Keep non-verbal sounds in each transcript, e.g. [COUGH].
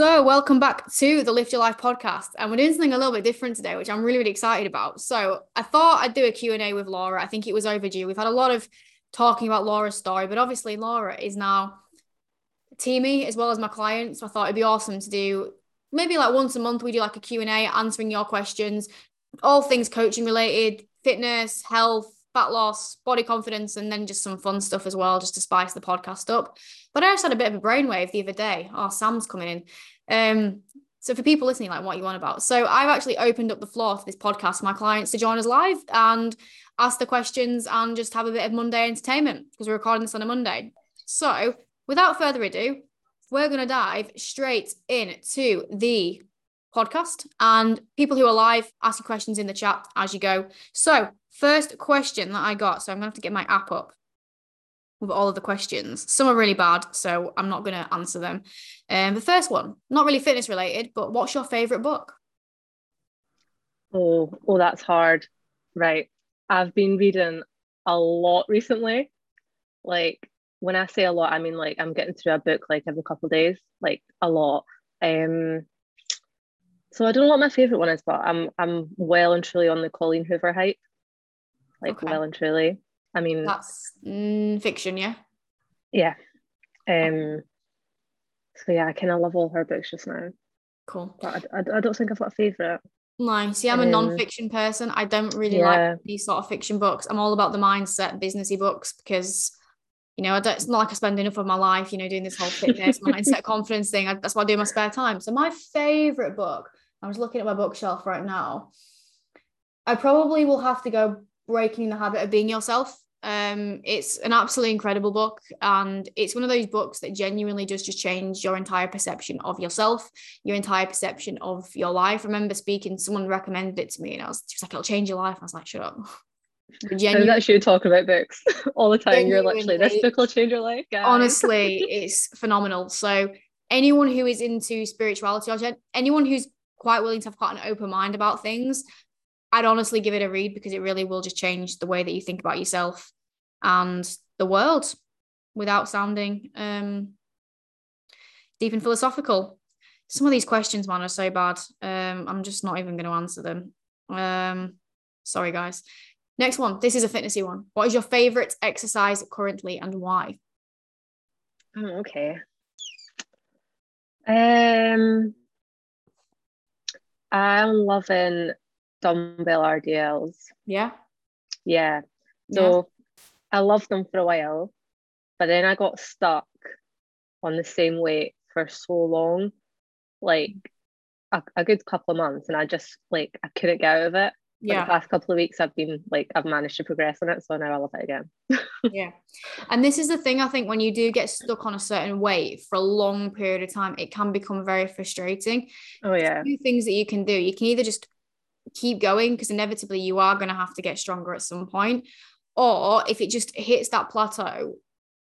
So, welcome back to the Lift Your Life podcast. And we're doing something a little bit different today, which I'm really, really excited about. So, I thought I'd do a Q&A with Laura. I think it was overdue. We've had a lot of talking about Laura's story, but obviously Laura is now teamy as well as my client. So, I thought it'd be awesome to do maybe like once a month we do like a Q&A answering your questions, all things coaching related, fitness, health, fat loss, body confidence, and then just some fun stuff as well, just to spice the podcast up. But I just had a bit of a brainwave the other day. Oh, Sam's coming in. Um, so for people listening, like what you want about. So I've actually opened up the floor for this podcast my clients to join us live and ask the questions and just have a bit of Monday entertainment because we're recording this on a Monday. So without further ado, we're going to dive straight into the podcast and people who are live ask your questions in the chat as you go. So First question that I got, so I'm gonna have to get my app up with all of the questions. Some are really bad, so I'm not gonna answer them. Um, the first one, not really fitness related, but what's your favorite book? Oh, oh, that's hard. Right. I've been reading a lot recently. Like when I say a lot, I mean like I'm getting through a book like every couple of days, like a lot. Um so I don't know what my favorite one is, but I'm I'm well and truly on the Colleen Hoover hype like okay. well and truly. I mean, that's mm, fiction, yeah. Yeah. Um. So yeah, I kind of love all her books just now. Cool. But I, I, I don't think I've got a favorite. Nice. See, I'm a um, non-fiction person. I don't really yeah. like these sort of fiction books. I'm all about the mindset, businessy books because you know, I don't, it's not like I spend enough of my life, you know, doing this whole fitness, [LAUGHS] mindset, confidence thing. I, that's what I do in my spare time. So my favorite book, I was looking at my bookshelf right now. I probably will have to go breaking the habit of being yourself um it's an absolutely incredible book and it's one of those books that genuinely does just change your entire perception of yourself your entire perception of your life. I remember speaking someone recommended it to me and I was just like it'll change your life. I was like shut up. Genuinely, that you talk about books [LAUGHS] all the time. You're literally this book will change your life guys. honestly [LAUGHS] it's phenomenal. So anyone who is into spirituality or anyone who's quite willing to have quite an open mind about things I'd honestly give it a read because it really will just change the way that you think about yourself and the world without sounding um, deep and philosophical. Some of these questions, man, are so bad. Um, I'm just not even going to answer them. Um, sorry, guys. Next one. This is a fitnessy one. What is your favorite exercise currently and why? Oh, okay. Um, I'm loving dumbbell RDLs. Yeah. Yeah. So. I loved them for a while, but then I got stuck on the same weight for so long, like a, a good couple of months, and I just like I couldn't get out of it. Yeah. the past couple of weeks, I've been like I've managed to progress on it, so now I love it again. [LAUGHS] yeah, and this is the thing I think when you do get stuck on a certain weight for a long period of time, it can become very frustrating. Oh yeah. Two things that you can do: you can either just keep going because inevitably you are going to have to get stronger at some point. Or if it just hits that plateau,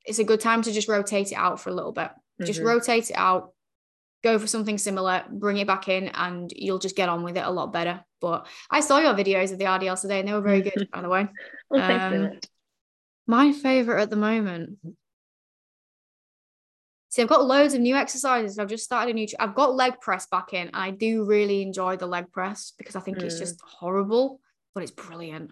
it's a good time to just rotate it out for a little bit. Mm-hmm. Just rotate it out, go for something similar, bring it back in, and you'll just get on with it a lot better. But I saw your videos of the RDL today and they were very good, [LAUGHS] by the way. well, um, my favorite at the moment See, I've got loads of new exercises. I've just started a new. I've got leg press back in, I do really enjoy the leg press because I think mm. it's just horrible, but it's brilliant.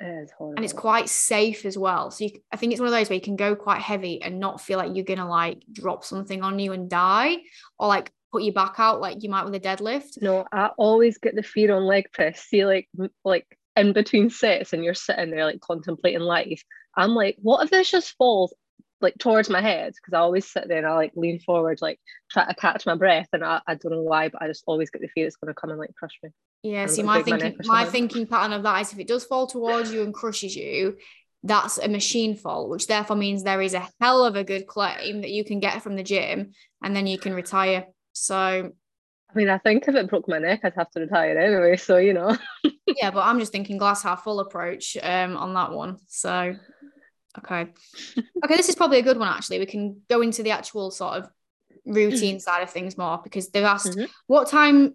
It is horrible. And it's quite safe as well. So you, I think it's one of those where you can go quite heavy and not feel like you're gonna like drop something on you and die, or like put your back out like you might with a deadlift. No, I always get the fear on leg press. See, like like in between sets, and you're sitting there like contemplating life. I'm like, what if this just falls like towards my head because I always sit there and I like lean forward, like try to catch my breath, and I, I don't know why, but I just always get the fear it's going to come and like crush me. Yeah, see, my thinking, my, my thinking pattern of that is if it does fall towards you and crushes you, that's a machine fall, which therefore means there is a hell of a good claim that you can get from the gym, and then you can retire. So, I mean, I think if it broke my neck, I'd have to retire anyway. So you know. [LAUGHS] yeah, but I'm just thinking glass half full approach um, on that one. So Okay. okay, this is probably a good one actually. We can go into the actual sort of routine side of things more because they've asked mm-hmm. what time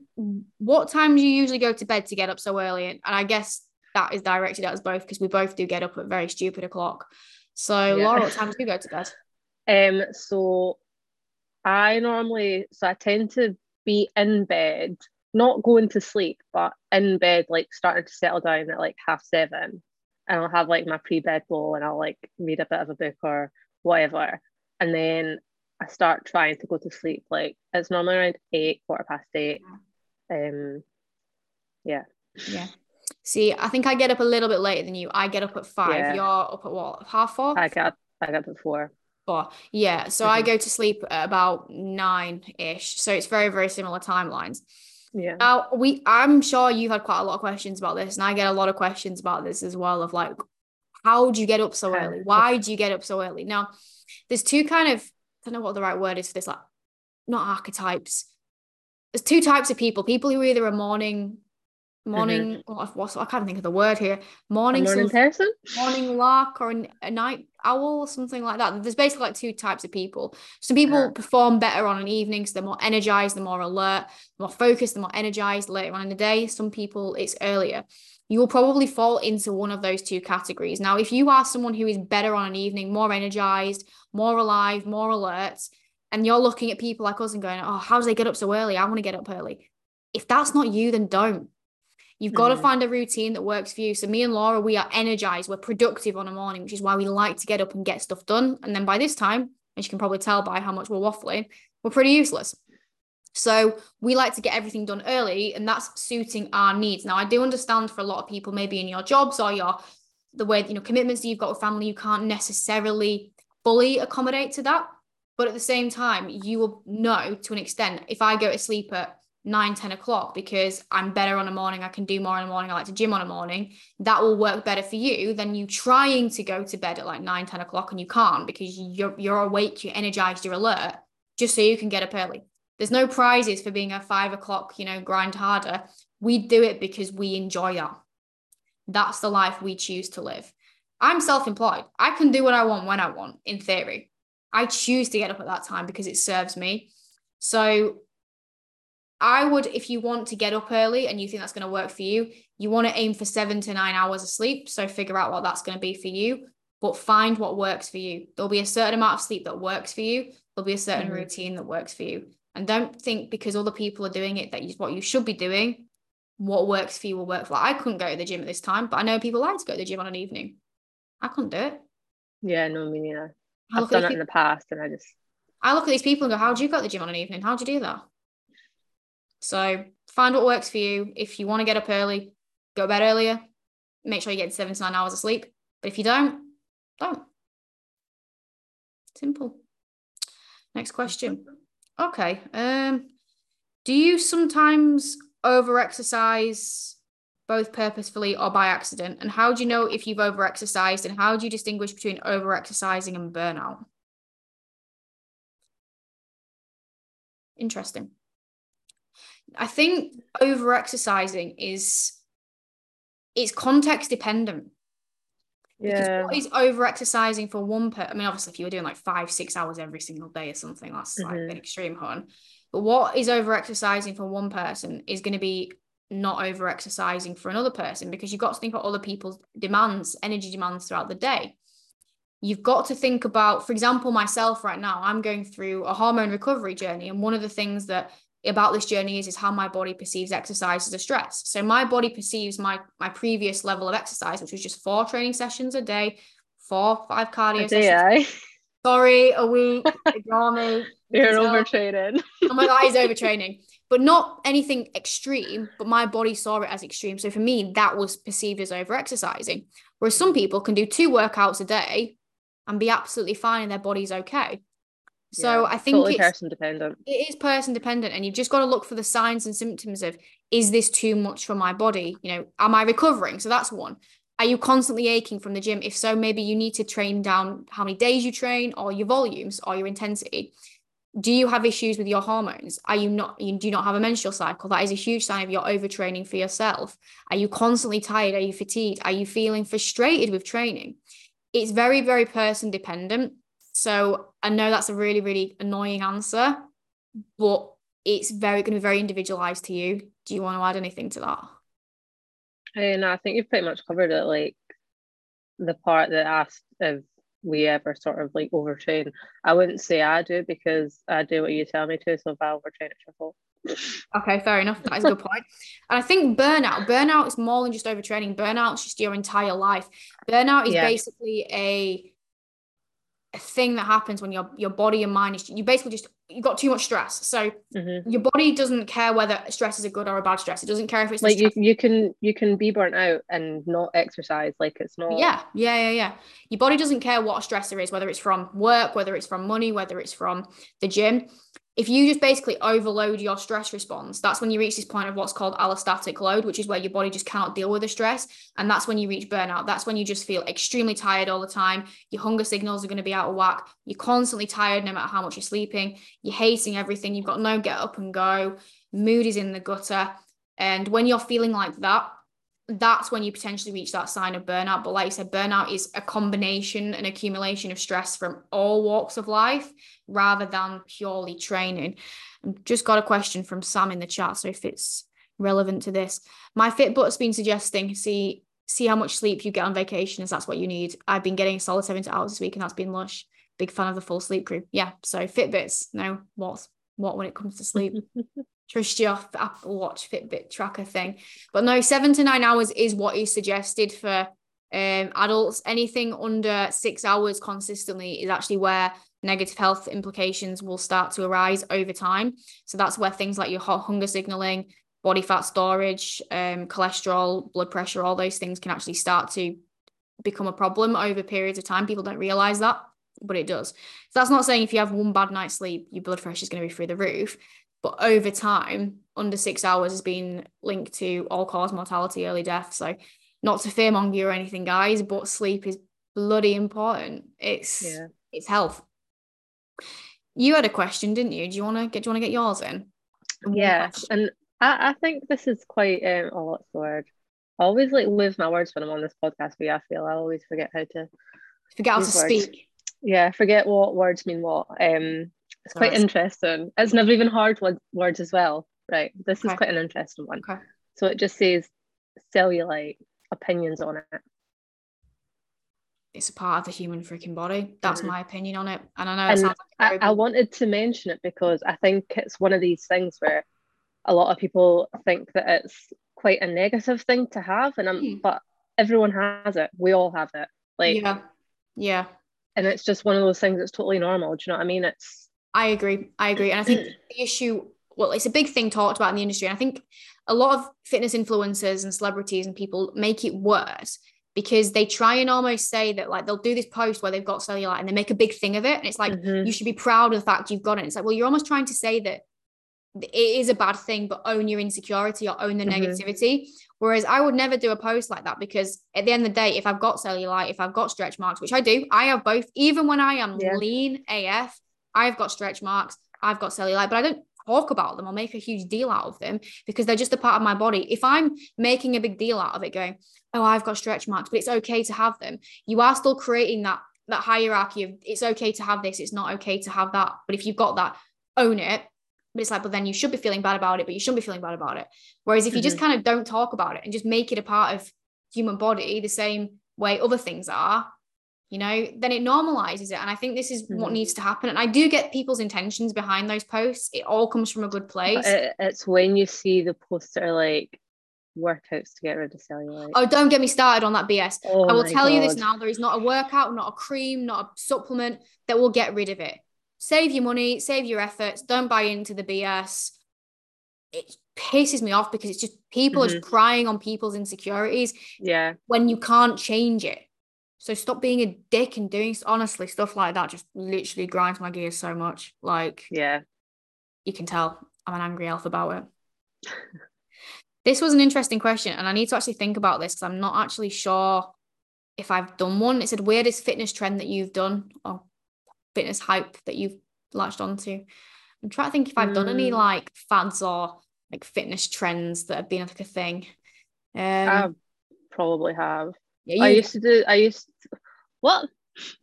what time do you usually go to bed to get up so early and, and I guess that is directed at us both because we both do get up at very stupid o'clock. So yeah. Laura, what [LAUGHS] time do you go to bed? Um so I normally so I tend to be in bed, not going to sleep, but in bed, like starting to settle down at like half seven. And I'll have like my pre-bed bowl and I'll like read a bit of a book or whatever. And then I start trying to go to sleep. Like it's normally around eight, quarter past eight. Um yeah. Yeah. See, I think I get up a little bit later than you. I get up at five. Yeah. You're up at what? Half four? I got I got up at four. Four. Yeah. So mm-hmm. I go to sleep at about nine ish. So it's very, very similar timelines. Yeah. Now we I'm sure you've had quite a lot of questions about this, and I get a lot of questions about this as well of like, how do you get up so early? Why do you get up so early? Now, there's two kind of I don't know what the right word is for this, like not archetypes. There's two types of people. People who are either a morning morning mm-hmm. what's I can't think of the word here. Morning morning person? morning lark or a night owl or something like that. There's basically like two types of people. Some people uh-huh. perform better on an evening so they're more energized they're more alert more focused they're more energized later on in the day. Some people it's earlier. You will probably fall into one of those two categories. Now if you are someone who is better on an evening more energized more alive more alert and you're looking at people like us and going oh how do they get up so early? I want to get up early. If that's not you then don't You've got mm. to find a routine that works for you. So me and Laura, we are energized, we're productive on a morning, which is why we like to get up and get stuff done. And then by this time, as you can probably tell by how much we're waffling, we're pretty useless. So we like to get everything done early, and that's suiting our needs. Now, I do understand for a lot of people, maybe in your jobs or your the way you know commitments that you've got with family, you can't necessarily fully accommodate to that. But at the same time, you will know to an extent if I go to sleep at nine, 10 o'clock because I'm better on a morning. I can do more in the morning. I like to gym on a morning. That will work better for you than you trying to go to bed at like nine, 10 o'clock and you can't because you're you're awake, you're energized, you're alert, just so you can get up early. There's no prizes for being a five o'clock, you know, grind harder. We do it because we enjoy that. That's the life we choose to live. I'm self-employed. I can do what I want when I want, in theory. I choose to get up at that time because it serves me. So I would, if you want to get up early and you think that's going to work for you, you want to aim for seven to nine hours of sleep. So figure out what that's going to be for you, but find what works for you. There'll be a certain amount of sleep that works for you. There'll be a certain mm-hmm. routine that works for you. And don't think because other people are doing it that is what you should be doing. What works for you will work for. Like, I couldn't go to the gym at this time, but I know people like to go to the gym on an evening. I couldn't do it. Yeah, no, me neither. I've done it people, in the past, and I just. I look at these people and go, "How do you go to the gym on an evening? How do you do that?" So find what works for you. If you want to get up early, go bed earlier. Make sure you get seven to nine hours of sleep. But if you don't, don't. Simple. Next question. Okay. Um, do you sometimes over exercise both purposefully or by accident? And how do you know if you've over exercised? And how do you distinguish between over exercising and burnout? Interesting. I think over exercising is it's context dependent. Yeah. Because what is over exercising for one per I mean, obviously if you were doing like five, six hours every single day or something, that's mm-hmm. like an extreme one. But what is over exercising for one person is going to be not over exercising for another person because you've got to think about other people's demands, energy demands throughout the day. You've got to think about, for example, myself right now, I'm going through a hormone recovery journey. And one of the things that about this journey is is how my body perceives exercise as a stress. So my body perceives my my previous level of exercise, which was just four training sessions a day, four five cardio sessions. I? Eh? Sorry, a week. [LAUGHS] Ignore me. You're overtraining. oh my god, he's overtraining. But not anything extreme, but my body saw it as extreme. So for me, that was perceived as over exercising. Whereas some people can do two workouts a day and be absolutely fine and their body's okay. So yeah, I think totally it's person dependent. It is person dependent, and you've just got to look for the signs and symptoms of is this too much for my body? You know, am I recovering? So that's one. Are you constantly aching from the gym? If so, maybe you need to train down how many days you train, or your volumes, or your intensity. Do you have issues with your hormones? Are you not? You do not have a menstrual cycle. That is a huge sign of you're overtraining for yourself. Are you constantly tired? Are you fatigued? Are you feeling frustrated with training? It's very, very person dependent so I know that's a really, really annoying answer, but it's very going to be very individualized to you. Do you want to add anything to that? Hey, no, I think you've pretty much covered it. Like the part that asked if we ever sort of like overtrain. I wouldn't say I do because I do what you tell me to. So if I overtrain, it's your fault. Okay, fair enough. That is a good point. [LAUGHS] And I think burnout, burnout is more than just overtraining. Burnout is just your entire life. Burnout is yeah. basically a a thing that happens when your your body and mind is you basically just you got too much stress. So mm-hmm. your body doesn't care whether stress is a good or a bad stress. It doesn't care if it's like you, you can you can be burnt out and not exercise. Like it's not Yeah, yeah, yeah, yeah. Your body doesn't care what a stressor is, whether it's from work, whether it's from money, whether it's from the gym if you just basically overload your stress response, that's when you reach this point of what's called allostatic load, which is where your body just cannot deal with the stress. And that's when you reach burnout. That's when you just feel extremely tired all the time. Your hunger signals are going to be out of whack. You're constantly tired no matter how much you're sleeping. You're hating everything. You've got no get up and go. Mood is in the gutter. And when you're feeling like that, that's when you potentially reach that sign of burnout. But like you said, burnout is a combination, and accumulation of stress from all walks of life rather than purely training. I've just got a question from Sam in the chat. So if it's relevant to this, my Fitbit's been suggesting see see how much sleep you get on vacation, as that's what you need. I've been getting a solid 70 hours this week, and that's been lush. Big fan of the full sleep crew. Yeah. So Fitbits, no, what's what when it comes to sleep. [LAUGHS] trust your Apple Watch Fitbit tracker thing. But no, seven to nine hours is what is suggested for um, adults. Anything under six hours consistently is actually where negative health implications will start to arise over time. So that's where things like your hunger signaling, body fat storage, um, cholesterol, blood pressure, all those things can actually start to become a problem over periods of time. People don't realize that, but it does. So that's not saying if you have one bad night's sleep, your blood pressure is going to be through the roof. But over time, under six hours has been linked to all cause mortality, early death. So not to fearmonger you or anything, guys, but sleep is bloody important. It's yeah. it's health. You had a question, didn't you? Do you want to get? Do you want to get yours in? Yeah, and I, I think this is quite um. Oh, what's the word? I always like lose my words when I'm on this podcast. But yeah, I feel I always forget how to forget how to words. speak. Yeah, forget what words mean what. Um, it's quite interesting. It's never even hard words as well. Right. This okay. is quite an interesting one. Okay. So it just says cellulite opinions on it. It's a part of the human freaking body. That's mm-hmm. my opinion on it. And I know it sounds like I, I wanted to mention it because I think it's one of these things where a lot of people think that it's quite a negative thing to have. And I'm mm. but everyone has it. We all have it. Like yeah. Yeah. And it's just one of those things that's totally normal. Do you know what I mean? It's I agree. I agree. And I think the issue, well, it's a big thing talked about in the industry. And I think a lot of fitness influencers and celebrities and people make it worse because they try and almost say that like they'll do this post where they've got cellulite and they make a big thing of it. And it's like, mm-hmm. you should be proud of the fact you've got it. It's like, well, you're almost trying to say that it is a bad thing, but own your insecurity or own the mm-hmm. negativity. Whereas I would never do a post like that because at the end of the day, if I've got cellulite, if I've got stretch marks, which I do, I have both, even when I am yeah. lean AF, I've got stretch marks, I've got cellulite, but I don't talk about them or make a huge deal out of them because they're just a part of my body. If I'm making a big deal out of it, going, oh, I've got stretch marks, but it's okay to have them, you are still creating that that hierarchy of it's okay to have this, it's not okay to have that. But if you've got that, own it. But it's like, but then you should be feeling bad about it, but you shouldn't be feeling bad about it. Whereas if you mm-hmm. just kind of don't talk about it and just make it a part of human body the same way other things are, you know, then it normalizes it. And I think this is mm-hmm. what needs to happen. And I do get people's intentions behind those posts. It all comes from a good place. It, it's when you see the posts that are like workouts to get rid of cellulite. Oh, don't get me started on that BS. Oh I will tell God. you this now there is not a workout, not a cream, not a supplement that will get rid of it. Save your money, save your efforts, don't buy into the BS. It pisses me off because it's just people mm-hmm. are just crying on people's insecurities. Yeah. When you can't change it. So stop being a dick and doing honestly stuff like that just literally grinds my gears so much. Like yeah, you can tell I'm an angry elf about it. [LAUGHS] this was an interesting question, and I need to actually think about this because I'm not actually sure if I've done one. It said weirdest fitness trend that you've done or fitness hype that you've latched onto. I'm trying to think if I've mm. done any hmm. like fads or like fitness trends that have been like a thing. Um, I probably have. Yeah, you, I used to do. I used. To, what?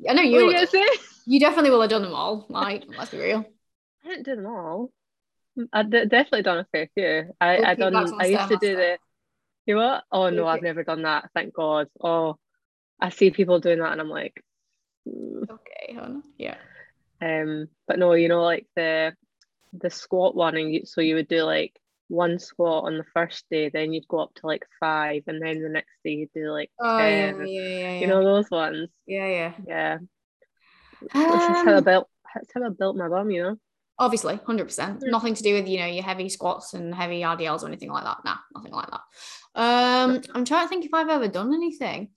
I know you. What you, you definitely will have done them all. Like, let's be real. I didn't do them all. I d- definitely done a fair few. I I done. I used to do the. You what? Oh no, I've never done that. Thank God. Oh, I see people doing that, and I'm like, Okay, hon. Yeah. Um, but no, you know, like the the squat one, and you, so you would do like one squat on the first day, then you'd go up to like five, and then the next day you'd do like Oh, 10. yeah, yeah, yeah, You know those ones? Yeah, yeah. Yeah. That's just how I Um, built that's how I built my bum, you know? Obviously, 100%. Mm. Nothing to do with, you know, your heavy squats and heavy RDLs or anything like that. Nah, nothing like that. Um, I'm trying to think if I've ever done anything.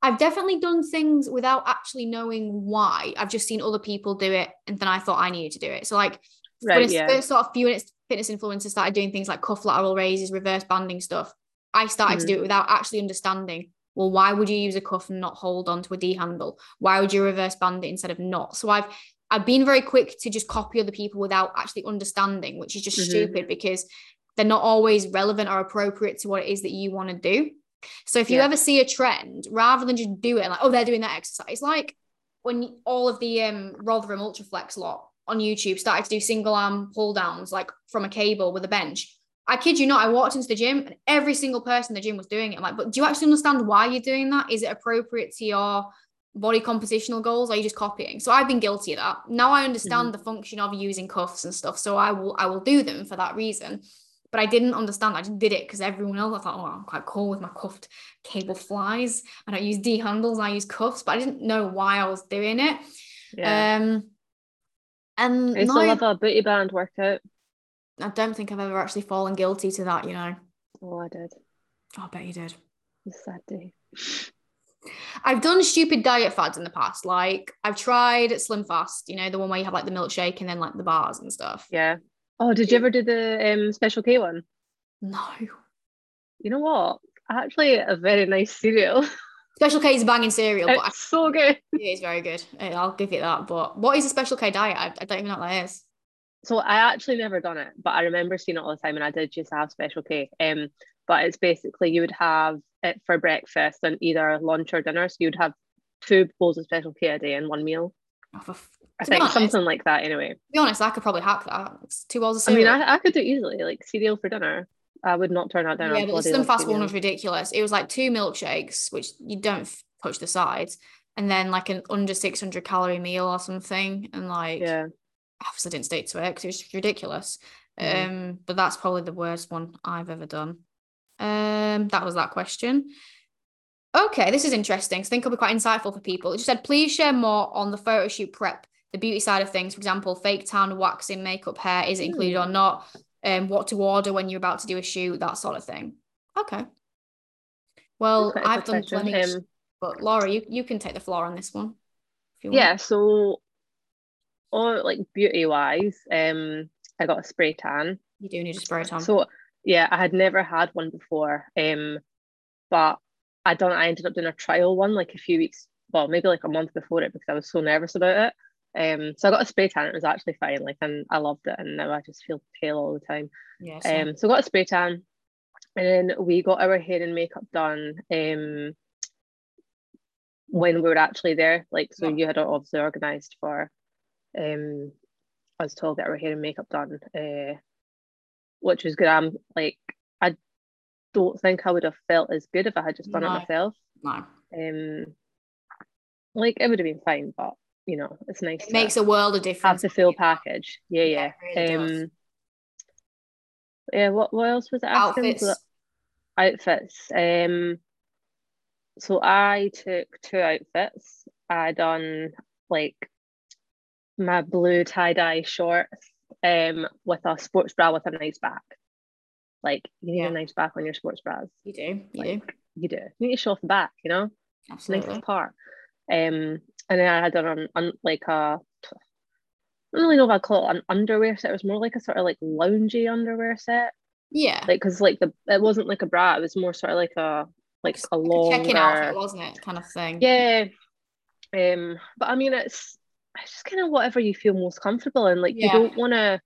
I've definitely done things without actually knowing why. I've just seen other people do it and then I thought I needed to do it. So like when Right, yeah. first sort of few fitness fitness influencers started doing things like cuff lateral raises, reverse banding stuff, I started to Mm. do it without actually understanding. Well, why would you use a cuff and not hold on to a D handle? Why would you reverse band it instead of not? So I've I've been very quick to just copy other people without actually understanding, which is just Mhm. stupid because they're not always relevant or appropriate to what it is that you want to do. So if you Yeah. ever see a trend, rather than just do it like, oh, they're doing that exercise, like when all of the um Rotherham Ultraflex lot on YouTube started to do single arm pull downs like from a cable with a bench. I kid you not, I walked into the gym and every single person in the gym was doing it. I'm like, but do you actually understand why you're doing that? Is it appropriate to your body compositional goals? Are you just copying? So I've been guilty of that. Now I understand the function of using cuffs and stuff. So I will I will do them for that reason. But I didn't understand. I just did it because everyone else. I thought, oh, I'm quite cool with my cuffed cable flies. I don't use D handles. I use cuffs. But I didn't know why I was doing it. Yeah. Um, and I to love a booty band workout. I don't think I've ever actually fallen guilty to that. You know, Oh, I did. I bet you did. It's a sad day. I've done stupid diet fads in the past. Like I've tried Slim Fast. You know, the one where you have like the milkshake and then like the bars and stuff. Yeah. Oh, did you ever do the um special K one? No. You know what? Actually, a very nice cereal. [LAUGHS] Special K is banging cereal, but I- It's so good. [LAUGHS] it is very good. Eh, I'll give it that. But what is a Special K diet? I, I don't even know what that is. So I actually never done it, but I remember seeing it all the time, and I did just have special K. Um, but it's basically you would have it for breakfast and either lunch or dinner. So you'd have two bowls of special K a day in one meal. Oh, f- I think honest- something like that. Anyway, to be honest, I could probably hack that. It's two bowls of I mean, cereal. I, I could do easily like cereal for dinner. I would not turn that down. I yeah, but the Slim Fast one was ridiculous. It was like two milkshakes, which you don't f- touch the sides, and then like an under 600 calorie meal or something. And like, Yeah, obviously didn't stick to it because it was ridiculous. Mhm. Um, but that's probably the worst one I've ever done. Um, that was that question. Okay, this is interesting. So I think it'll be quite insightful for people. It just said, please share more on the photo shoot prep, the beauty side of things. For example, fake tan, waxing, makeup, hair, is it included or not? Um, what to order when you're about to do a shoot, that sort of thing. Okay. Well, a I've done plenty, Um, but Laura, you, you can take the floor on this one. If you want. yeah. So, or like beauty wise, um, I got a spray tan. You do need a spray tan. So yeah, I had never had one before. Um, but I done I ended up doing a trial one like a few weeks, well, maybe like a month before it because I was so nervous about it. Um, so I got a spray tan. It was actually fine. Like, and I loved it. And now I just feel pale all the time. yeah, so- Um, so I got a spray tan, and then we got our hair and makeup done. Um, when we were actually there, like, so Yeah. you had obviously organised for, um, us to all get our hair and makeup done. Uh, which was good. I'm like, I don't think I would have felt as good if I had just done No. it myself. no. Um, like it would have been fine, but you know, it's nice. It makes a world of difference have the full package. Yeah, Yeah, yeah. really um, yeah. What what else was it? Outfits. Outfits. Um, so I took two outfits. I done like my blue tie dye shorts, um, with a sports bra with a nice back. Like you need Yeah. a nice back on your sports bras. You do. You do. You do. You need to show off the back. You know, Absolutely. nicest part. Um, and then I had done on, like a. I don't really know if I'd call it an underwear set. It was more like a sort of like loungy underwear set Yeah. like because like the it wasn't like a bra it was more sort of like a like a Like longer check-in outfit, wasn't it? Kind of thing. yeah um but I mean it's it's just kind of whatever you feel most comfortable in like Yeah. you don't want to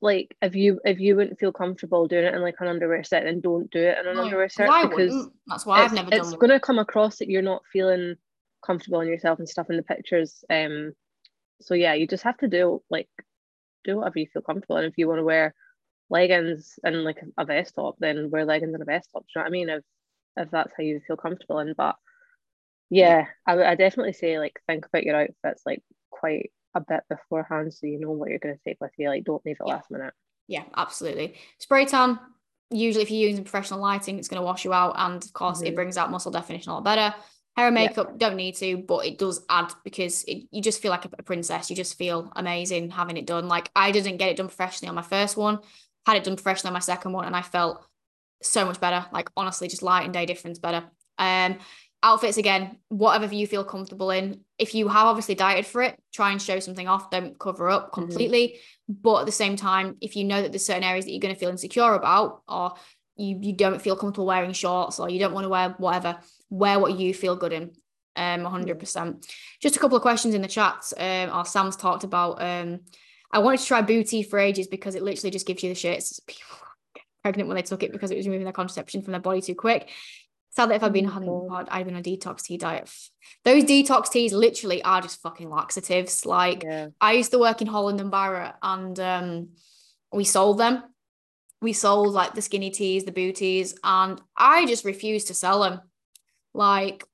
like if you if you wouldn't feel comfortable doing it in like an underwear set then don't do it in an No, underwear set I because wouldn't. That's why I've never done it's going to come across that you're not feeling comfortable in yourself and stuff in the pictures um so yeah you just have to do like do whatever you feel comfortable and if you want to wear leggings and like a vest top then wear leggings and a vest top do you know what I mean if if that's how you feel comfortable in but Yeah, I, I definitely say like think about your outfits like quite a bit beforehand so you know what you're going to take with you. Like don't leave it yeah. last minute. Yeah, absolutely. Spray tan, usually if you're using professional lighting, it's going to wash you out. And of course, mm-hmm. it brings out muscle definition a lot better. Hair and makeup, yeah. don't need to, but it does add because it, you just feel like a, a princess. You just feel amazing having it done. Like I didn't get it done professionally on my first one, had it done professionally on my second one, and I felt so much better. Like honestly, just light and day difference better. Um, outfits again, whatever you feel comfortable in. If you have obviously dieted for it, try and show something off. Don't cover up mm-hmm. completely. Mm-hmm. But at the same time, if you know that there's certain areas that you're going to feel insecure about, or you you don't feel comfortable wearing shorts, or you don't want to wear whatever, wear what you feel good in. Um, 100%. Just a couple of questions in the chat. Um, or Sam's talked about. Um, I wanted to try Bootea for ages because it literally just gives you the shits. [LAUGHS] People pregnant when they took it because it was removing their contraception from their body too quick. Sad that if I'd been on, I'd been on a detox tea diet. Those detox teas literally are just fucking laxatives. Like yeah. I used to work in Holland and Barrett, and um, we sold them. We sold like the skinny teas, the Booteas, and I just refused to sell them. Like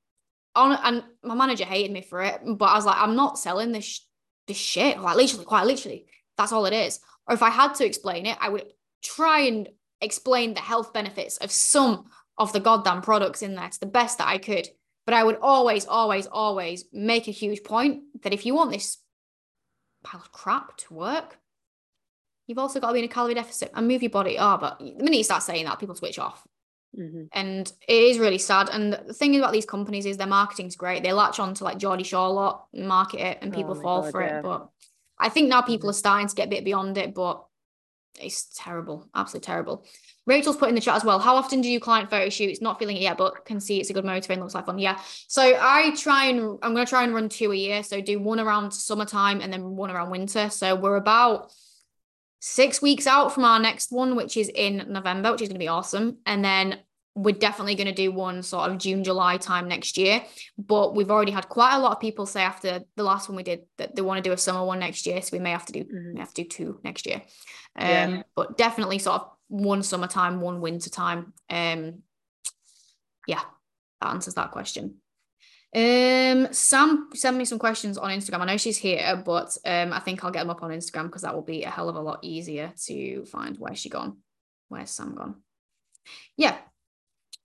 on and my manager hated me for it, but I was like, I'm not selling this sh- this shit. Like literally, quite literally, that's all it is. Or if I had to explain it, I would try and explain the health benefits of some of the goddamn products in there to the best that I could. But I would always, always, always make a huge point that if you want this pile of crap to work, you've also got to be in a calorie deficit and move your body. Oh, but the minute you start saying that, people switch off. Mm-hmm. And it is really sad. And the thing about these companies is their marketing's great. They latch on to like Geordie Shore a lot, market it, and people oh fall God, for yeah. it. But I think now people mm-hmm. are starting to get a bit beyond it, but it's terrible, absolutely terrible. Rachel's put in the chat as well. How often do you client photo shoots? It's not feeling it yet, but can see it's a good motivator and looks like fun. Yeah. So I try and I'm gonna try and run two a year. So do one around summertime and then one around winter. So we're about six weeks out from our next one, which is in November, which is gonna be awesome. And then we're definitely going to do one sort of June, July time next year. But we've already had quite a lot of people say after the last one we did that they want to do a summer one next year. So we may have to do mm-hmm. have to do two next year. Um, yeah. but definitely sort of one summertime, one winter time. Um, yeah, that answers that question. Um, Sam send me some questions on Instagram. I know she's here, but um, I think I'll get them up on Instagram because that will be a hell of a lot easier to find. Where's she gone? Where's Sam gone? Yeah.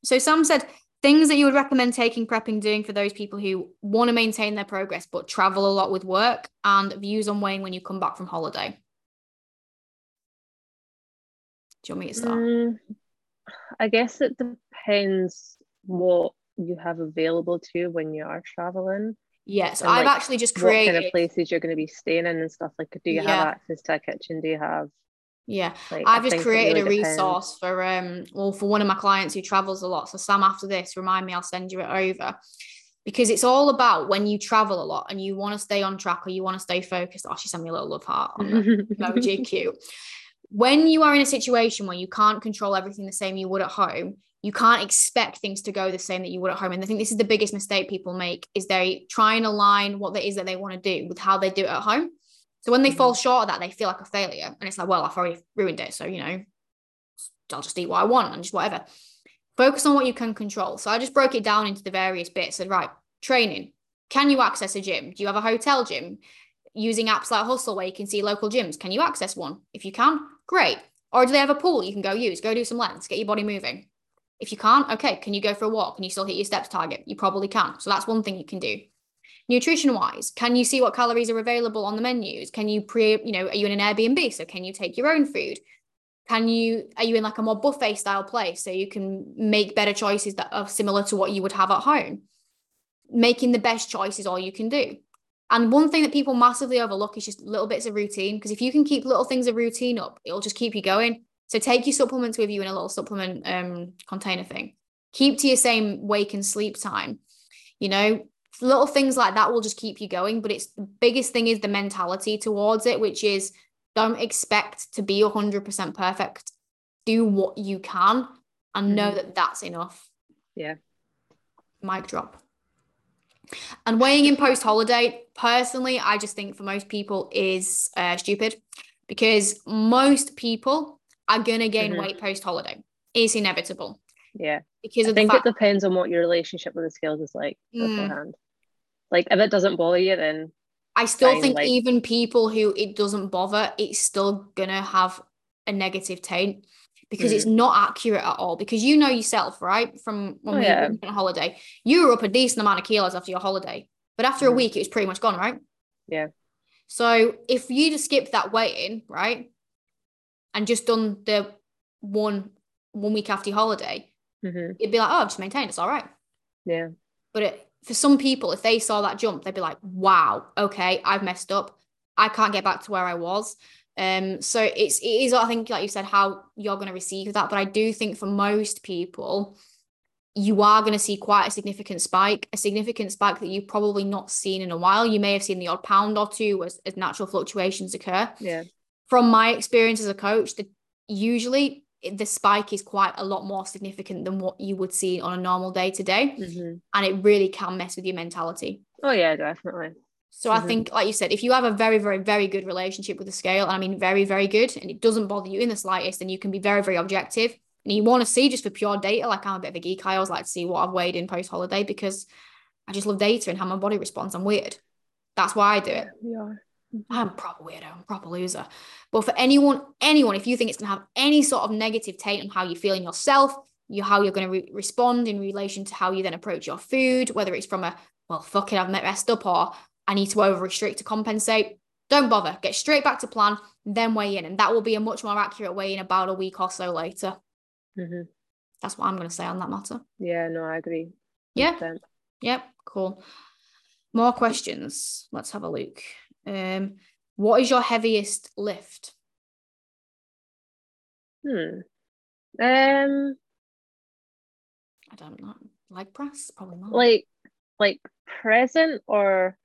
So Sam said things that you would recommend taking, prepping, doing for those people who want to maintain their progress but travel a lot with work and views on weighing when you come back from holiday. Do you want me to start? Mm, I guess it depends what you have available to when you are traveling. Yes, I've like, actually just created what kind of places you're going to be staying in and stuff. Like, do you yeah. have access to a kitchen? Do you have? Yeah, like, I've just created really a resource for um, well, for one of my clients who travels a lot. So Sam, after this, remind me, I'll send you it over because it's all about when you travel a lot and you want to stay on track or you want to stay focused. Oh, she sent me a little love heart on the [LAUGHS] emoji cute when you are in a situation where you can't control everything the same you would at home you can't expect things to go the same that you would at home. And i think this is the biggest mistake people make is they try and align what it is that they want to do with how they do it at home. So when they mm-hmm. fall short of that they feel like a failure. And it's like well i've already ruined it. So you know i'll just eat what i want and just whatever. Focus on what you can control. So i just broke it down into the various bits. Said right training. Can you access a gym? Do you have a hotel gym? Using apps like Hussle where you can see local gyms. Can you access one? If you can Great. Or do they have a pool you can go use? Go do some lengths, get your body moving. If you can't, okay, can you go for a walk? Can you still hit your steps target? You probably can. So that's one thing you can do. Nutrition wise, can you see what calories are available on the menus? Can you pre, you know, are you in an Airbnb? So can you take your own food? Can you, are you in like a more buffet style place so you can make better choices that are similar to what you would have at home? Making the best choice is all you can do. And one thing that people massively overlook is just little bits of routine. Because if you can keep little things of routine up, it'll just keep you going. So take your supplements with you in a little supplement um, container thing. Keep to your same wake and sleep time. You know, little things like that will just keep you going. But it's the biggest thing is the mentality towards it, which is don't expect to be 100% perfect. Do what you can and know mm-hmm. that that's enough. Yeah. Mic drop. And weighing in post holiday, personally, I just think for most people is uh, stupid because most people are going to gain mm-hmm. weight post holiday. It's inevitable. Yeah. because I think fact it depends on what your relationship with the scales is like Mm. beforehand. Like if it doesn't bother you, then I still fine, think like- even people who it doesn't bother, it's still gonna have a negative taint because it's not accurate at all. Because you know yourself, right? From when Oh, we yeah. went on holiday, you were up a decent amount of kilos after your holiday, but after a Mhm. week, it was pretty much gone, right? Yeah. So if you just skipped that weighing, right, and just done the one one week after your holiday, Mhm. it'd be like, oh, I've just maintain, it's all right. yeah, But it, for some people, if they saw that jump, they'd be like, wow, okay, I've messed up. I can't get back to where I was. Um, so it's it is I think like you said how you're going to receive that, but I do think for most people, you are going to see quite a significant spike, a significant spike that you've probably not seen in a while. You may have seen the odd pound or two as, as natural fluctuations occur. yeah, From my experience as a coach, that usually the spike is quite a lot more significant than what you would see on a normal day to day hmm and it really can mess with your mentality. oh yeah, definitely. So I Mhm. think, like you said, if you have a very, very, very good relationship with the scale, and I mean very, very good, and it doesn't bother you in the slightest, then you can be very, very objective. And you want to see just for pure data, like I'm a bit of a geek. I always like to see what I've weighed in post holiday because I just love data and how my body responds. I'm weird. That's why I do it. we are. I'm a proper weirdo, I'm a proper loser. But for anyone, anyone, if you think it's gonna have any sort of negative taint on how you feel in yourself, you how you're gonna re- respond in relation to how you then approach your food, whether it's from a well, fuck it, I've messed up, or I need to over restrict to compensate. Don't bother. Get straight back to plan, then weigh in, and that will be a much more accurate weigh in about a week or so later. hmm That's what I'm gonna say on that matter. Yeah, no, I agree. Yeah. 100%. Yep, cool. More questions. Let's have a look. Um, what is your heaviest lift? Hmm. Um, I don't know. Leg press? Probably not. like, like present or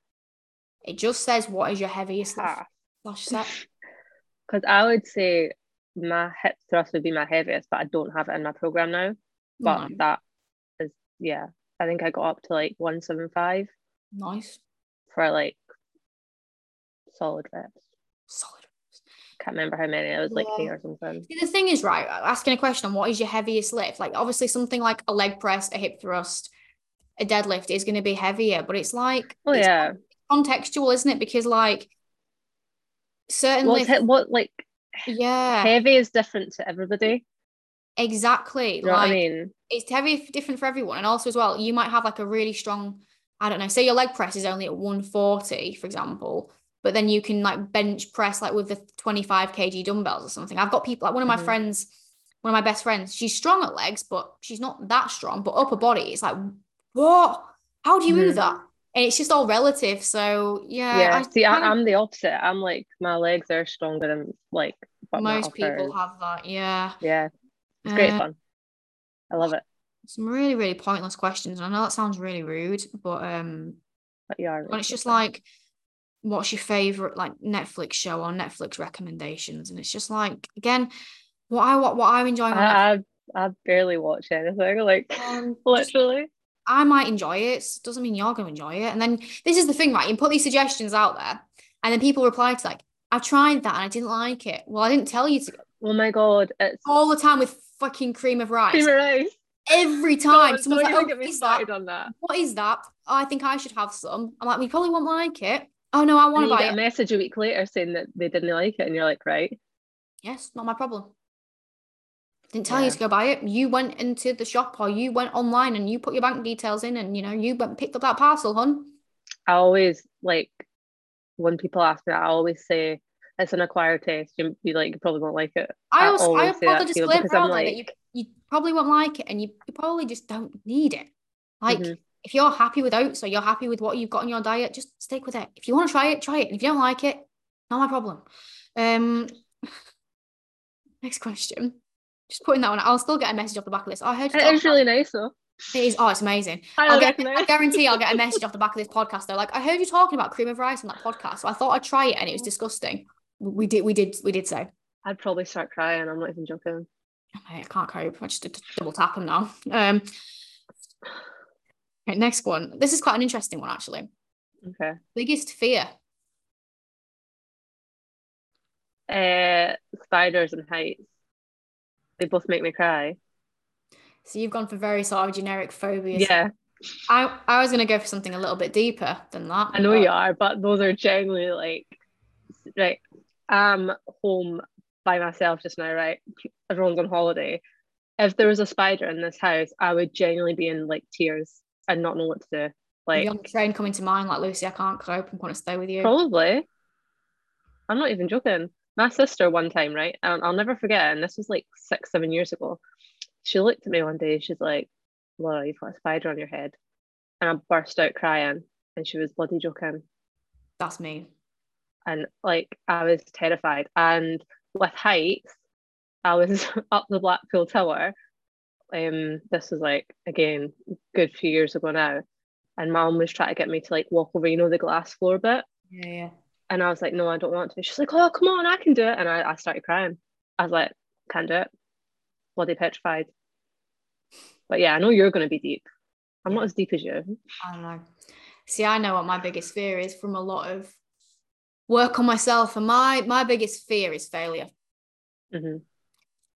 it just says what is your heaviest ah. lift past? slash set. [LAUGHS] Because I would say my hip thrust would be my heaviest, but I don't have it in my program now. But No. that is, yeah, I think I got up to like 175 Nice. for like solid reps. Solid. Reps. Can't remember how many. It was like Yeah. or something. See, the thing is, right, asking a question on what is your heaviest lift? Like, obviously, something like a leg press, a hip thrust, a deadlift is going to be heavier, but it's like, Oh yeah. Contextual, isn't it? Because, like, certainly he- what like yeah, heavy is different to everybody. exactly. You know like, what I mean? it's heavy different for everyone and also as well you might have like a really strong i don't know say your leg press is only at 140 for example but then you can like bench press like with the 25 kg dumbbells or something i've got people like one of my Mhm. friends one of my best friends she's strong at legs but she's not that strong but upper body it's like what how do you move Mhm. that and it's just all relative so yeah, Yeah. I See, I, i'm the opposite. I'm like my legs are stronger than like most people is- have that yeah Yeah, it's great Uh, fun. I love it. some really really pointless questions and i know that sounds really rude but um But yeah, And it's just like, what's your favorite like Netflix show or Netflix recommendations? And it's just like, again, what I what, what I'm enjoying I, I I barely watch anything. [LAUGHS] Like um, just- literally. I might enjoy it. Doesn't mean you're going to enjoy it. And then this is the thing, right? You put these suggestions out there, and then people reply to like, I tried that and I didn't like it. Well, I didn't tell you to Oh my god, it's all the time with fucking cream of rice. cream of rice. Every time God, someone's like, oh, get me what is started that? on that. What is that? Oh, I think I should have some. I'm like, we probably won't like it. Oh no, I want to buy get it. a message a week later saying that they didn't like it, and you're like, right? Yes, not my problem. Didn't tell you to go buy it. You went into the shop or you went online and you put your bank details in and you know you went and picked up that parcel, hun. I always like when people ask me that, I always say it's an acquired taste. You'd be like, you probably won't like it. I I also I always say put that the disclaimer because I'm out there that you like- you probably won't like it and you, you probably just don't need it. Like Mhm. if you're happy with oats or you're happy with what you've got in your diet, just stick with it. If you want to try it, try it. And if you don't like it, not my problem. Um [LAUGHS] next question. Just putting that one. I'll still get a message off the back of this. I heard It really nice though. It is. Oh, it's amazing. I I'll get. I guarantee I'll get a message [LAUGHS] off the back of this podcast though. Like, I heard you talking about cream of rice on that podcast, so I thought I'd try it, and it was disgusting. We did, we did, we did say. I'd probably start crying. I'm not even joking. I can't cope. I just did double tap them now. Um, okay, next one. This is quite an interesting one actually. Okay. Biggest fear. Uh, spiders and heights. They both make me cry. So you've gone for very sort of generic phobias. Yeah. I, I was gonna go for something a little bit deeper than that. I know but- you are, but those are generally like right. I'm home by myself just now, right? Everyone's on holiday. If there was a spider in this house, I would genuinely be in like tears and not know what to do. Like young train coming to mind, like Lucy, I can't cope. I'm going to stay with you. Probably. I'm not even joking. My sister one time, right? And I'll never forget, and this was like six, seven years ago. She looked at me one day, she's like, Laura, you've got a spider on your head. And I burst out crying, and she was bloody joking. That's me. And like I was terrified. And with heights, I was [LAUGHS] up the Blackpool Tower. Um, this was like again good few years ago now. And mom was trying to get me to like walk over, you know, the glass floor bit. Yeah, yeah. And I was like, no, I don't want to. She's like, oh, come on, I can do it. And I, I started crying. I was like, can't do it. Bloody petrified. But yeah, I know you're going to be deep. I'm not as deep as you. I don't know. See, I know what my biggest fear is from a lot of work on myself, and my my biggest fear is failure. hmm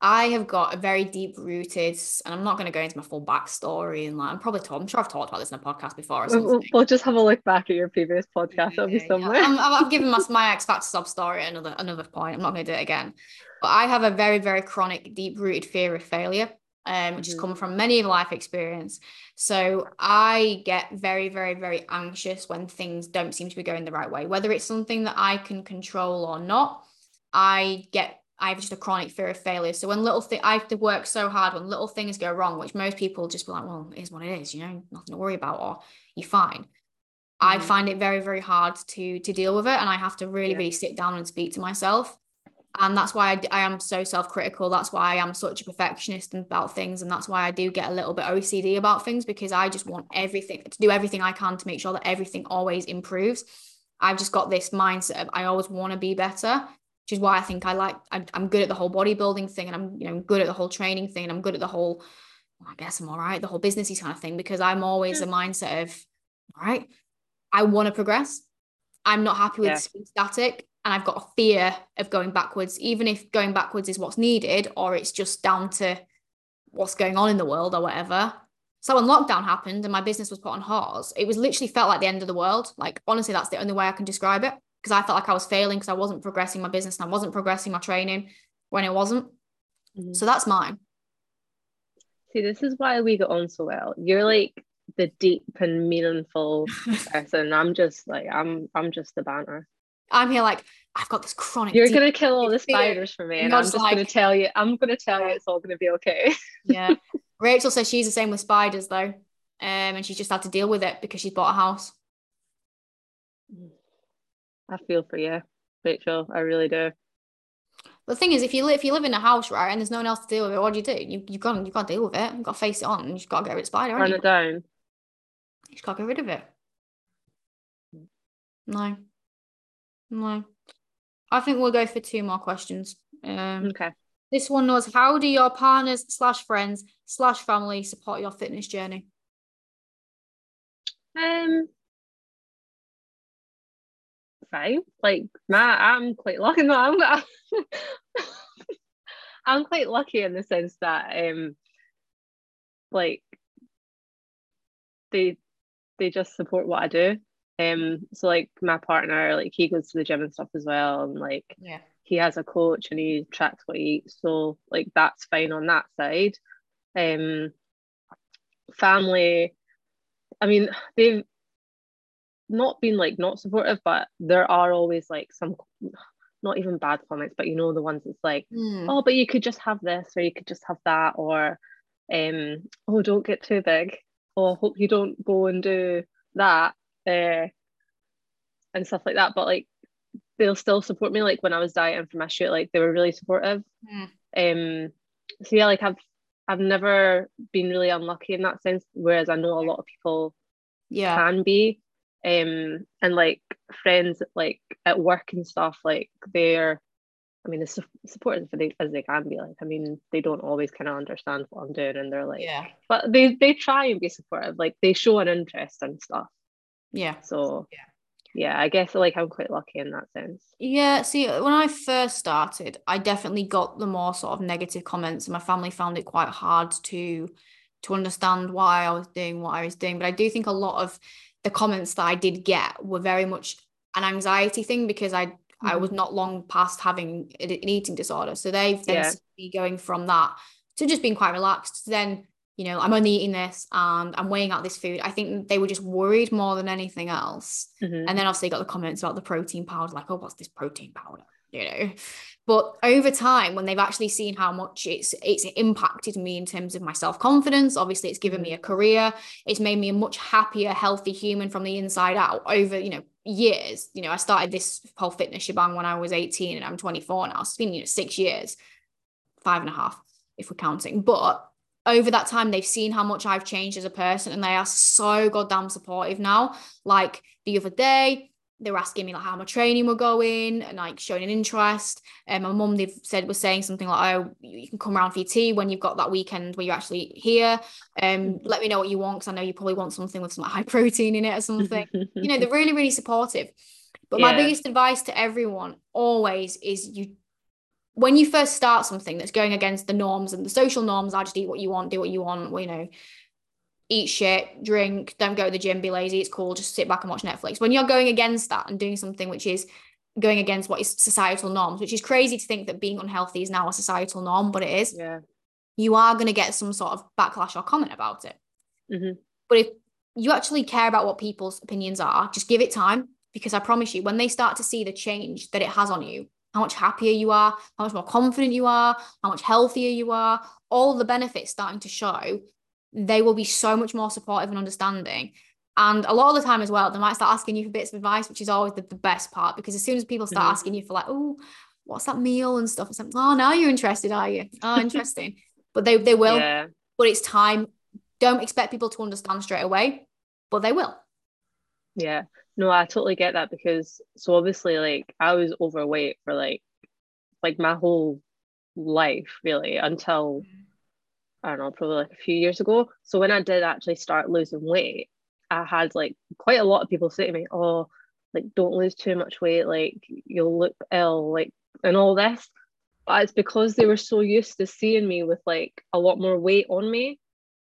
I have got a very deep rooted, and I'm not going to go into my full backstory. And like, I'm probably told, I'm sure I've talked about this in a podcast before or We'll, we'll just have a look back at your previous podcast. It'll be Yeah, yeah. somewhere. I'm- I'm- I've given my, [LAUGHS] my X Factor sub story at another another point. I'm not going to do it again. But I have a very very chronic, deep rooted fear of failure, um, which has Mhm. come from many of life experience. So I get very very very anxious when things don't seem to be going the right way, whether it's something that I can control or not. I get I have just a chronic fear of failure. So when little thing I have to work so hard when little things go wrong, which most people just be like, well, it is what it is, you know, nothing to worry about, or you're fine. I Mhm. find it very, very hard to to deal with it, and I have to really, Yeah. really sit down and speak to myself. And that's why I am so self-critical. That's why I am such a perfectionist about things, and that's why I do get a little bit OCD about things because I just want everything to do everything I can to make sure that everything always improves. I've just got this mindset of I always want to be better, which is why I think I like I, I'm good at the whole bodybuilding thing, and I'm you know good at the whole training thing, and I'm good at the whole. well, I guess I'm all right, the whole businessy kind of thing, because I'm always a mindset of, all right, I want to progress. I'm not happy with Yeah. static, and I've got a fear of going backwards, even if going backwards is what's needed, or it's just down to what's going on in the world or whatever. So when lockdown happened and my business was put on pause, it was literally felt like the end of the world. Like honestly, that's the only way I can describe it because I felt like I was failing because I wasn't progressing my business and I wasn't progressing my training when it wasn't. Mhm. So that's mine. See, this is why we get on so well. You're like the deep and meaningful [LAUGHS] person. I'm just like I'm I'm just the banter. I'm here like I've got this chronic. You're gonna kill all the spiders for me, And and I'm just just gonna tell you. I'm gonna tell you it's all gonna be okay. [LAUGHS] yeah. Rachel says she's the same with spiders though, um, and she's just had to deal with it because she's bought a house. I feel for you, Rachel. I really do. The thing is, if you live if you live in a house right and there's no one else to deal with it, what do you do? You you've got you've got to deal with it. You've got to face it on. You've got to get rid of spider. You it down. You've got to get rid of it. No, no. I think we'll go for two more questions. Um, Okay. this one was: How do your partners slash friends slash family support your fitness journey? Um. Fine. Like my, I'm quite lucky. [LAUGHS] No, I'm. I'm quite lucky in the sense that um. Like. They, they just support what I do. Um. So like my partner, like he goes to the gym and stuff as well, and like Yeah. he has a coach and he tracks what he eats. So like that's fine on that side. Um family, I mean, they've not been like not supportive, but there are always like some not even bad comments, but you know the ones that's like, Hmm. oh, but you could just have this or you could just have that, or um, oh, don't get too big. Oh, hope you don't go and do that. Uh, and stuff like that. But like they'll still support me like when I was dieting for my shoot, like they were really supportive. Mm. Um so yeah, like I've I've never been really unlucky in that sense, whereas I know a lot of people Yeah. can be. Um and like friends like at work and stuff, like they're I mean as su- supportive as they, as they can be. Like I mean, they don't always kind of understand what I'm doing and they're like Yeah. but they they try and be supportive, like they show an interest and stuff. Yeah. So Yeah. yeah, I guess like I'm quite lucky in that sense. Yeah, see, when I first started, I definitely got the more sort of negative comments, and my family found it quite hard to to understand why I was doing what I was doing. But I do think a lot of the comments that I did get were very much an anxiety thing because I mm-hmm. I was not long past having an eating disorder. So they've then yeah. be going from that to just being quite relaxed. Then, you know, I'm only eating this and I'm weighing out this food. I think they were just worried more than anything else. Mm-hmm. And then obviously got the comments about the protein powder, like, oh, what's this protein powder? You know. But over time, when they've actually seen how much it's it's impacted me in terms of my self-confidence, obviously it's given me a mm. career, it's made me a much happier, healthy human from the inside out over, you know, years. You know, I started this whole fitness shebang when I was 18 and I'm 24 now. So it's been, you know, six years, five and a half, if we're counting. But over that time, they've seen how much I've changed as a person and they are so goddamn supportive now. Like the other day, they were asking me like how my training were going and like showing an interest. And my mum they've said was saying something like, "Oh, you can come around for your tea when you've got that weekend where you're actually here. Um, mm-hmm. let me know what you want because I know you probably want something with some high protein in it or something. you know, they're really really supportive. But yeah. my biggest advice to everyone always is you when you first start something that's going against the norms and the social norms, I just eat what you want, do what you want, well, you know, eat shit, drink, don't go to the gym, be lazy, it's cool, just sit back and watch Netflix. When you're going against that and doing something which is going against what is societal norms, which is crazy to think that being unhealthy is now a societal norm, but it is. Yeah. You are going to get some sort of backlash or comment about it. Mm-hmm. But if you actually care about what people's opinions are, just give it time because I promise you, when they start to see the change that it has on you, how much happier you are, how much more confident you are, how much healthier you are, all the benefits starting to show, they will be so much more supportive and understanding. And a lot of the time as well, they might start asking you for bits of advice, which is always the, the best part because as soon as people start mm-hmm. asking you for like, oh, what's that meal and stuff, it's like, oh, now you're interested, are you? Oh, [LAUGHS] interesting. but they they will. Yeah. But it's time. Don't expect people to understand straight away, but they will. Yeah. No, I totally get that because so obviously like I was overweight for like like my whole life really until mm-hmm. I don't know, probably like a few years ago. So when I did actually start losing weight, I had like quite a lot of people say to me, Oh, like don't lose too much weight, like you'll look ill, like and all this. But it's because they were so used to seeing me with like a lot more weight on me.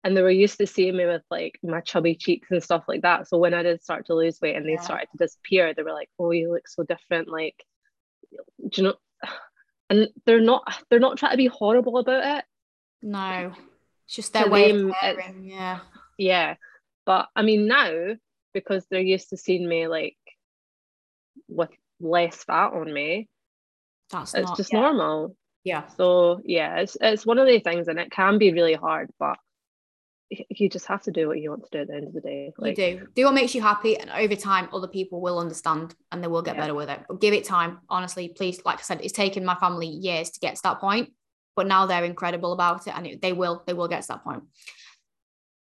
And they were used to seeing me with like my chubby cheeks and stuff like that. So when I did start to lose weight and they yeah. started to disappear, they were like, Oh, you look so different. Like, do you know? [SIGHS] And they're not they're not trying to be horrible about it no, it's just their way them, of caring. Yeah. Yeah. But I mean, now, because they're used to seeing me like with less fat on me, that's it's not, just yeah. normal. Yeah. So yeah, it's it's one of the things, and it can be really hard, but you just have to do what you want to do at the end of the day. Like, you do. Do what makes you happy, and over time, other people will understand and they will get yeah. better with it. But give it time. Honestly, please, like I said, it's taken my family years to get to that point but now they're incredible about it and it, they will they will get to that point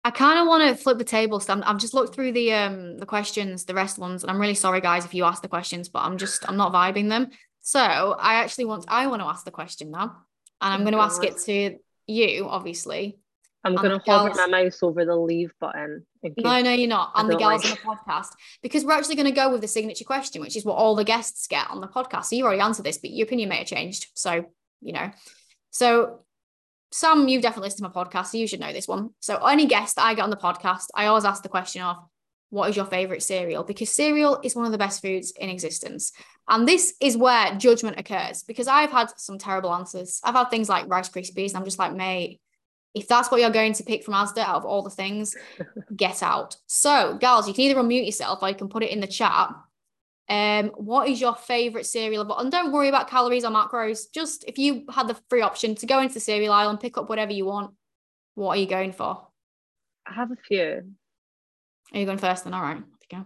I kind of want to flip the table. So i have just looked through the um the questions, the rest ones, and I'm really sorry, guys, if you ask the questions, but I'm just I'm not vibing them. So I actually want I want to ask the question now, and I'm going to ask it to you, obviously. I'm going to hover my mouse over the leave button. No, no, you're not. And the girls like... on the podcast, because we're actually going to go with the signature question, which is what all the guests get on the podcast. So you already answered this, but your opinion may have changed. So you know, so Sam, you've definitely listened to my podcast, so you should know this one. So any guest that I get on the podcast, I always ask the question of what is your favorite cereal? Because cereal is one of the best foods in existence. And this is where judgment occurs because I've had some terrible answers. I've had things like Rice Krispies, and I'm just like, mate, if that's what you're going to pick from Asda out of all the things, get out. So, girls, you can either unmute yourself or you can put it in the chat. Um, what is your favorite cereal? And don't worry about calories or macros. Just if you had the free option to go into the cereal aisle and pick up whatever you want, what are you going for? I have a few. Are you going first then? All right. Go.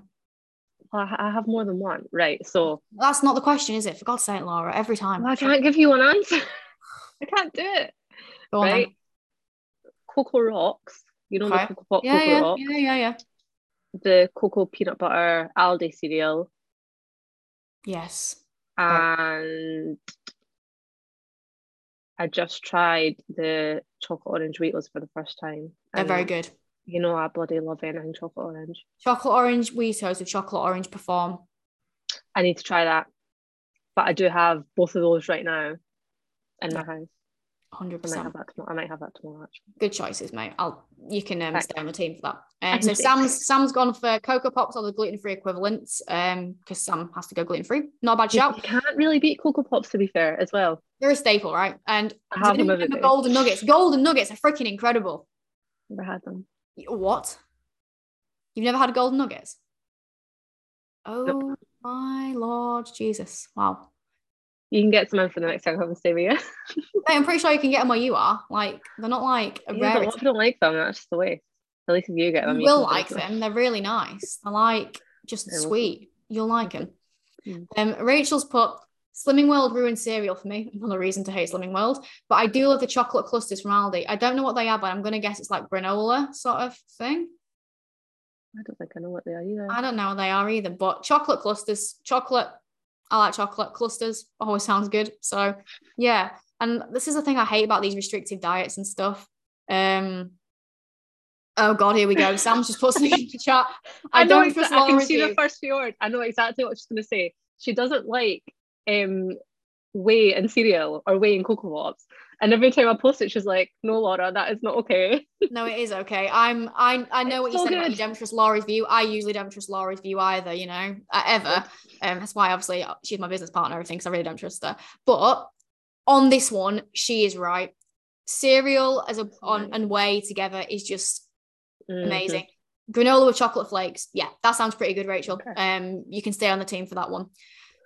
I have more than one. Right. So that's not the question, is it? For God's sake, Laura, every time. Well, I can't give you an answer. [LAUGHS] I can't do it. Go right. On, Coco Rocks. You know okay. the Coco, yeah, Coco yeah, Rocks. Yeah, yeah, yeah. The cocoa peanut butter Aldi cereal. Yes. And I just tried the chocolate orange Wheaties for the first time. They're very good. You know, I bloody love anything chocolate orange. Chocolate orange Wheaties with chocolate orange perform. I need to try that. But I do have both of those right now in my house. Hundred I might have percent. that tomorrow. I might have that tomorrow. Actually. Good choices, mate. I'll you can um, stay on the team for that. Um, so. Sam's Sam's gone for Cocoa Pops or the gluten free equivalents. Um, because Sam has to go gluten free. Not a bad shout. you can't really beat Cocoa Pops to be fair, as well. They're a staple, right? And I have them remember golden nuggets. Golden nuggets are freaking incredible. Never had them. What? You've never had golden nuggets? Oh my lord Jesus! Wow. You can get some in for the next time I stay with you. [LAUGHS] Hey, I'm pretty sure you can get them where you are. Like they're not like a Yeah, but if I don't like them? That's just the way. At least if you get them, You will like finish them. They're really nice. They're like just see. sweet. You'll like them. Mm. Um, Rachel's put Slimming World ruined cereal for me. Another reason to hate Slimming World. But I do love the chocolate clusters from Aldi. I don't know what they are, but I'm gonna guess it's like granola sort of thing. I don't think I know what they are either. I don't know what they are either. But chocolate clusters, chocolate. I like chocolate clusters. Always sounds good. So yeah. And this is the thing I hate about these restrictive diets and stuff. Um. Oh God, here we go. [LAUGHS] Sam's just put something in the chat. I, know don't exa- trust I can see the first few words. I know exactly what she's going to say. She doesn't like um whey and cereal or whey and cocoa pops. And every time I post it, she's like, "No, Laura, that is not okay." [LAUGHS] No, it is okay. I'm. I. I know what you so said about you good. don't trust Laurie's view. I usually don't trust Laurie's view either. You know, uh, ever. Um, that's why obviously uh, she's my business partner. Everything, because I really don't trust her. But on this one, she is right. Cereal as a on and whey together is just Mhm. amazing. Granola with chocolate flakes. Yeah, that sounds pretty good, Rachel. Okay. Um, you can stay on the team for that one.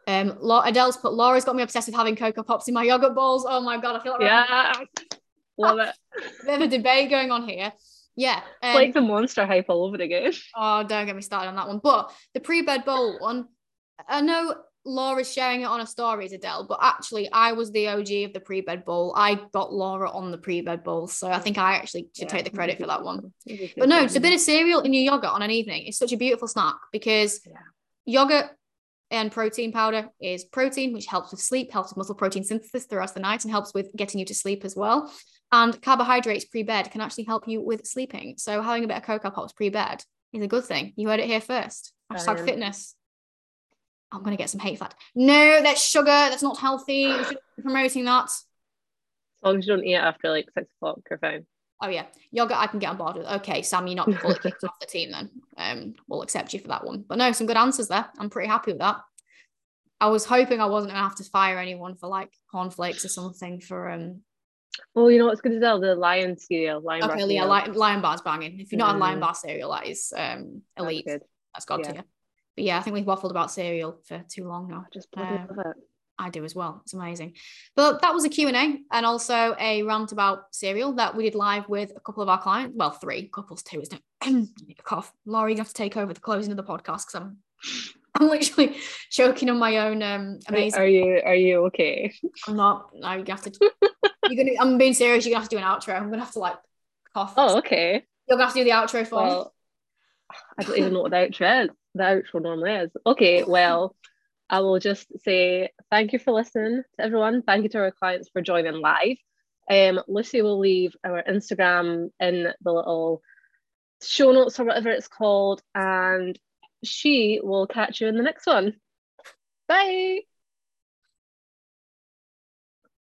Um, Adele's put Laura's got me obsessed with having cocoa pops in my yogurt bowls. Oh my god, I feel like Yeah, [LAUGHS] love it. [LAUGHS] There's a debate going on here. Yeah, um, like the monster hype all over again. [LAUGHS] Oh, don't get me started on that one. But the pre-bed bowl one, I know Laura's sharing it on her stories, Adele, but actually I was the OG of the pre-bed bowl. I got Laura on the pre-bed bowl, so I think I actually should take the credit for that one. But no, it's a bit of cereal in your yogurt on an evening. It's such a beautiful snack because Yeah. yogurt and protein powder is protein, which helps with sleep, helps with muscle protein synthesis throughout the night, and helps with getting you to sleep as well. And carbohydrates pre-bed can actually help you with sleeping. So having a bit of cocoa pops pre-bed is a good thing. You heard it here first. Hashtag fitness. I'm gonna get some hate for that. No, that's sugar. That's not healthy. You shouldn't be promoting that. As long as you don't eat it after like six o'clock, you're fine. Oh yeah, yogurt I can get on board with. Okay, Sam, you're not fully kicked off the team then. Um, we'll accept you for that one. But no, some good answers there. I'm pretty happy with that. I was hoping I wasn't gonna have to fire anyone for like cornflakes or something for um. Oh, you know what's good as well? The lion cereal. Lion bar Okay, yeah, lion, lion bar's banging. If you're not on lion Mm. bar cereal, that is um That's elite. good. That's god Yeah. tier. But yeah, I think we've waffled about cereal for too long now. Just bloody Um, love it. I do as well. It's amazing. But that was a Q&A and also a rant about cereal that we did live with a couple of our clients. Well, three couples, two, isn't it? [CLEARS THROAT] cough. Laurie, you have to take over the closing of the podcast because I'm [LAUGHS] I'm literally choking on my own um Are- amazing. Are you are you okay? I'm not no, gonna have to you're gonna I'm being serious, you're gonna have to do an outro. I'm gonna have to like cough. Oh, okay. You're gonna have to do the outro for me. Well, I don't even know what the outro is. The outro normally is. Okay, well, I will just say thank you for listening to everyone. Thank you to our clients for joining live. Um, Lucy will leave our Instagram in the little show notes or whatever it's called, and she will catch you in the next one. Bye.